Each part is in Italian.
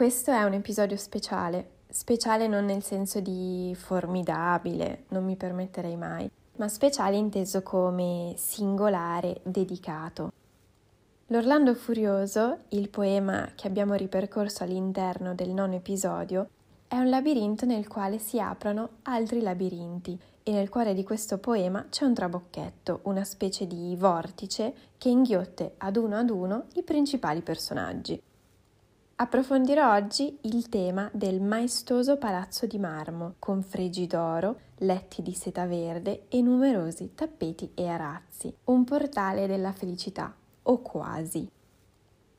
Questo è un episodio speciale, speciale non nel senso di formidabile, non mi permetterei mai, ma speciale inteso come singolare, dedicato. L'Orlando Furioso, il poema che abbiamo ripercorso all'interno del nono episodio, è un labirinto nel quale si aprono altri labirinti e nel cuore di questo poema c'è un trabocchetto, una specie di vortice che inghiotte ad uno ad uno i principali personaggi. Approfondirò oggi il tema del maestoso palazzo di marmo, con fregi d'oro, letti di seta verde e numerosi tappeti e arazzi, un portale della felicità, o quasi.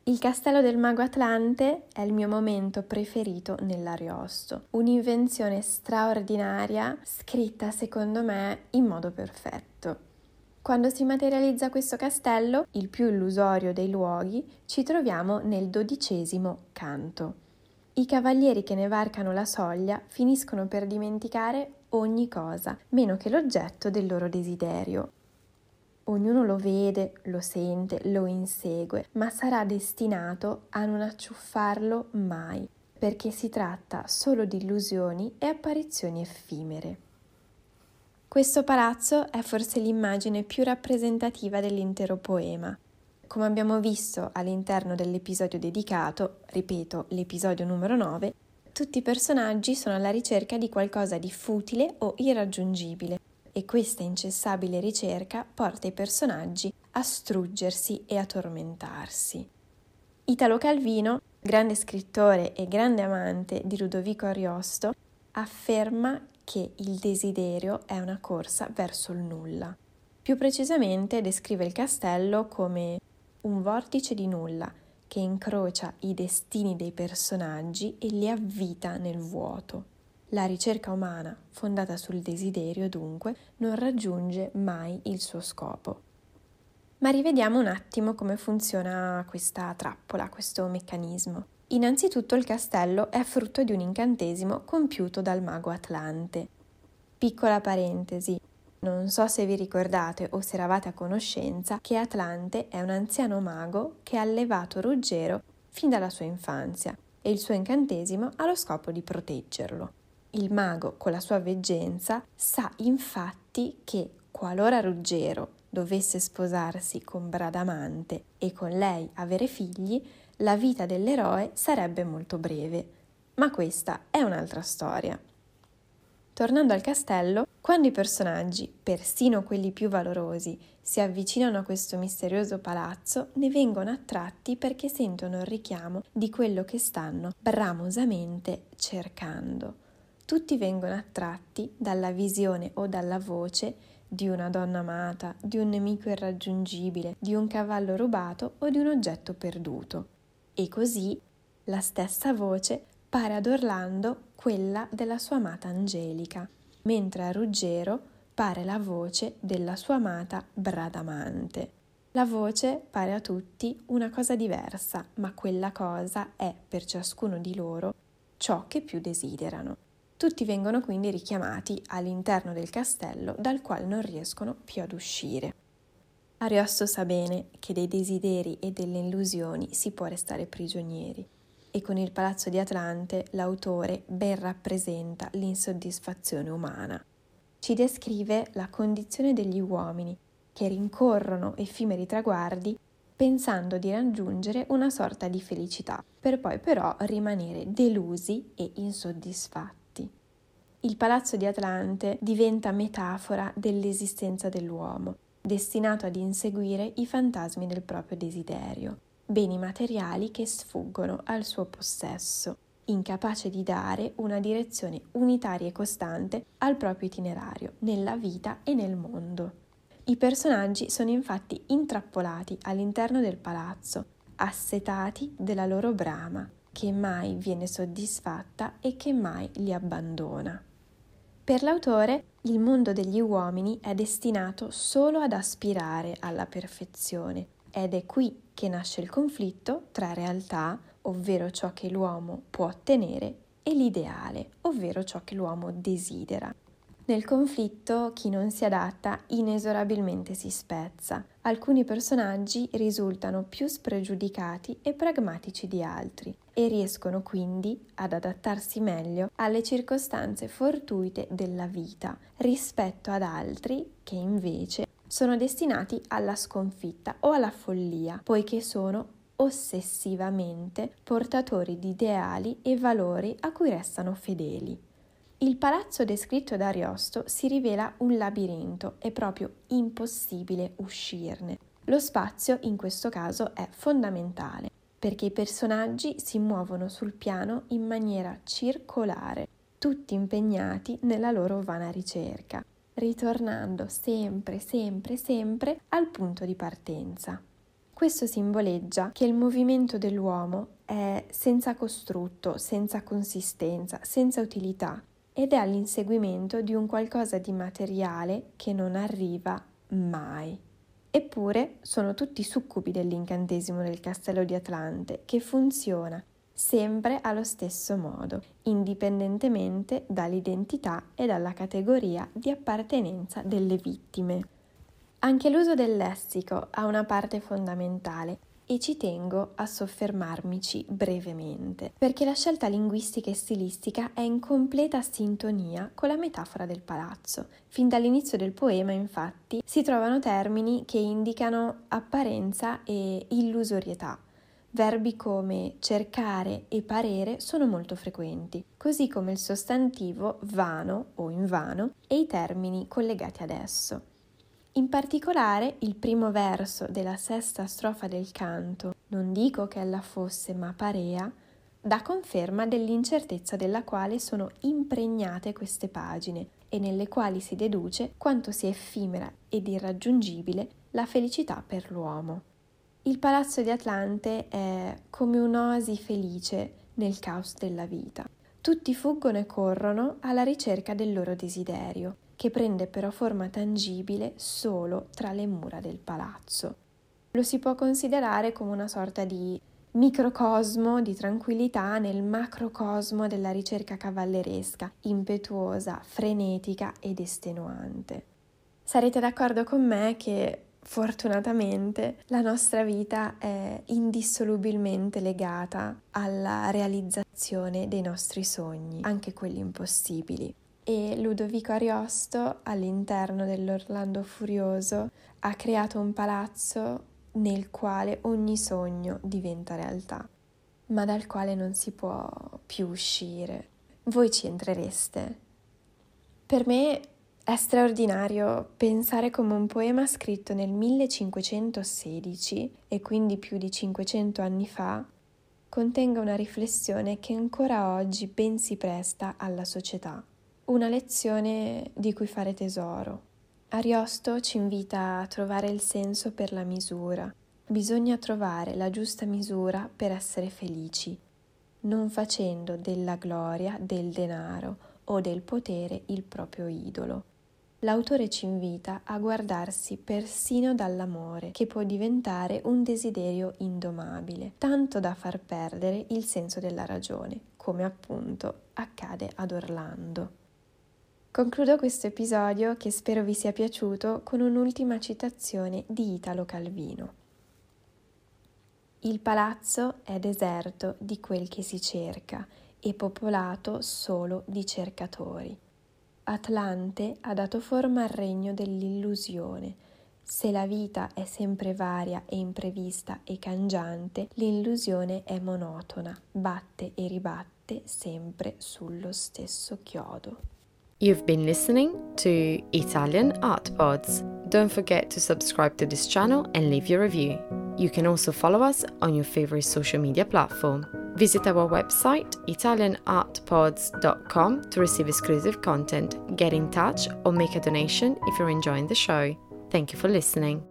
Il castello del mago Atlante è il mio momento preferito nell'Ariosto, un'invenzione straordinaria scritta secondo me in modo perfetto. Quando si materializza questo castello, il più illusorio dei luoghi, ci troviamo nel dodicesimo canto. I cavalieri che ne varcano la soglia finiscono per dimenticare ogni cosa, meno che l'oggetto del loro desiderio. Ognuno lo vede, lo sente, lo insegue, ma sarà destinato a non acciuffarlo mai, perché si tratta solo di illusioni e apparizioni effimere. Questo palazzo è forse l'immagine più rappresentativa dell'intero poema. Come abbiamo visto all'interno dell'episodio dedicato, ripeto, l'episodio numero 9, tutti i personaggi sono alla ricerca di qualcosa di futile o irraggiungibile e questa incessabile ricerca porta i personaggi a struggersi e a tormentarsi. Italo Calvino, grande scrittore e grande amante di Ludovico Ariosto, afferma che il desiderio è una corsa verso il nulla. Più precisamente descrive il castello come un vortice di nulla che incrocia i destini dei personaggi e li avvita nel vuoto. La ricerca umana, fondata sul desiderio, dunque, non raggiunge mai il suo scopo. Ma rivediamo un attimo come funziona questa trappola, questo meccanismo. Innanzitutto il castello è frutto di un incantesimo compiuto dal mago Atlante. Piccola parentesi, non so se vi ricordate o se eravate a conoscenza che Atlante è un anziano mago che ha allevato Ruggero fin dalla sua infanzia e il suo incantesimo ha lo scopo di proteggerlo. Il mago, con la sua veggenza, sa infatti che qualora Ruggero dovesse sposarsi con Bradamante e con lei avere figli, la vita dell'eroe sarebbe molto breve. Ma questa è un'altra storia. Tornando al castello, quando i personaggi, persino quelli più valorosi, si avvicinano a questo misterioso palazzo, ne vengono attratti perché sentono il richiamo di quello che stanno bramosamente cercando. Tutti vengono attratti dalla visione o dalla voce di una donna amata, di un nemico irraggiungibile, di un cavallo rubato o di un oggetto perduto. E così la stessa voce pare ad Orlando quella della sua amata Angelica, mentre a Ruggero pare la voce della sua amata Bradamante. La voce pare a tutti una cosa diversa, ma quella cosa è per ciascuno di loro ciò che più desiderano. Tutti vengono quindi richiamati all'interno del castello dal quale non riescono più ad uscire. Ariosto sa bene che dei desideri e delle illusioni si può restare prigionieri e con il palazzo di Atlante l'autore ben rappresenta l'insoddisfazione umana. Ci descrive la condizione degli uomini che rincorrono effimeri traguardi pensando di raggiungere una sorta di felicità, per poi però rimanere delusi e insoddisfatti. Il palazzo di Atlante diventa metafora dell'esistenza dell'uomo destinato ad inseguire i fantasmi del proprio desiderio, beni materiali che sfuggono al suo possesso, incapace di dare una direzione unitaria e costante al proprio itinerario, nella vita e nel mondo. I personaggi sono infatti intrappolati all'interno del palazzo, assetati della loro brama, che mai viene soddisfatta e che mai li abbandona. Per l'autore il mondo degli uomini è destinato solo ad aspirare alla perfezione ed è qui che nasce il conflitto tra realtà, ovvero ciò che l'uomo può ottenere, e l'ideale, ovvero ciò che l'uomo desidera. Nel conflitto chi non si adatta inesorabilmente si spezza. Alcuni personaggi risultano più spregiudicati e pragmatici di altri e riescono quindi ad adattarsi meglio alle circostanze fortuite della vita rispetto ad altri che invece sono destinati alla sconfitta o alla follia, poiché sono ossessivamente portatori di ideali e valori a cui restano fedeli. Il palazzo descritto da Ariosto si rivela un labirinto, è proprio impossibile uscirne. Lo spazio in questo caso è fondamentale perché i personaggi si muovono sul piano in maniera circolare, tutti impegnati nella loro vana ricerca, ritornando sempre, sempre, sempre al punto di partenza. Questo simboleggia che il movimento dell'uomo è senza costrutto, senza consistenza, senza utilità, ed è all'inseguimento di un qualcosa di materiale che non arriva mai. Eppure sono tutti succubi dell'incantesimo del castello di Atlante che funziona sempre allo stesso modo, indipendentemente dall'identità e dalla categoria di appartenenza delle vittime. Anche l'uso del lessico ha una parte fondamentale e ci tengo a soffermarmici brevemente, perché la scelta linguistica e stilistica è in completa sintonia con la metafora del palazzo. Fin dall'inizio del poema, infatti, si trovano termini che indicano apparenza e illusorietà. Verbi come cercare e parere sono molto frequenti, così come il sostantivo vano o invano e i termini collegati ad esso. In particolare il primo verso della sesta strofa del canto, non dico che ella fosse ma parea, dà conferma dell'incertezza della quale sono impregnate queste pagine e nelle quali si deduce quanto sia effimera ed irraggiungibile la felicità per l'uomo. Il palazzo di Atlante è come un'oasi felice nel caos della vita. Tutti fuggono e corrono alla ricerca del loro desiderio che prende però forma tangibile solo tra le mura del palazzo. Lo si può considerare come una sorta di microcosmo di tranquillità nel macrocosmo della ricerca cavalleresca, impetuosa, frenetica ed estenuante. Sarete d'accordo con me che fortunatamente la nostra vita è indissolubilmente legata alla realizzazione dei nostri sogni, anche quelli impossibili e Ludovico Ariosto all'interno dell'Orlando Furioso ha creato un palazzo nel quale ogni sogno diventa realtà, ma dal quale non si può più uscire. Voi ci entrereste? Per me è straordinario pensare come un poema scritto nel 1516 e quindi più di 500 anni fa contenga una riflessione che ancora oggi ben si presta alla società una lezione di cui fare tesoro. Ariosto ci invita a trovare il senso per la misura. Bisogna trovare la giusta misura per essere felici, non facendo della gloria, del denaro o del potere il proprio idolo. L'autore ci invita a guardarsi persino dall'amore, che può diventare un desiderio indomabile, tanto da far perdere il senso della ragione, come appunto accade ad Orlando. Concludo questo episodio, che spero vi sia piaciuto, con un'ultima citazione di Italo Calvino. Il palazzo è deserto di quel che si cerca e popolato solo di cercatori. Atlante ha dato forma al regno dell'illusione. Se la vita è sempre varia e imprevista e cangiante, l'illusione è monotona, batte e ribatte sempre sullo stesso chiodo. You've been listening to Italian Art Pods. Don't forget to subscribe to this channel and leave your review. You can also follow us on your favorite social media platform. Visit our website italianartpods.com to receive exclusive content, get in touch, or make a donation if you're enjoying the show. Thank you for listening.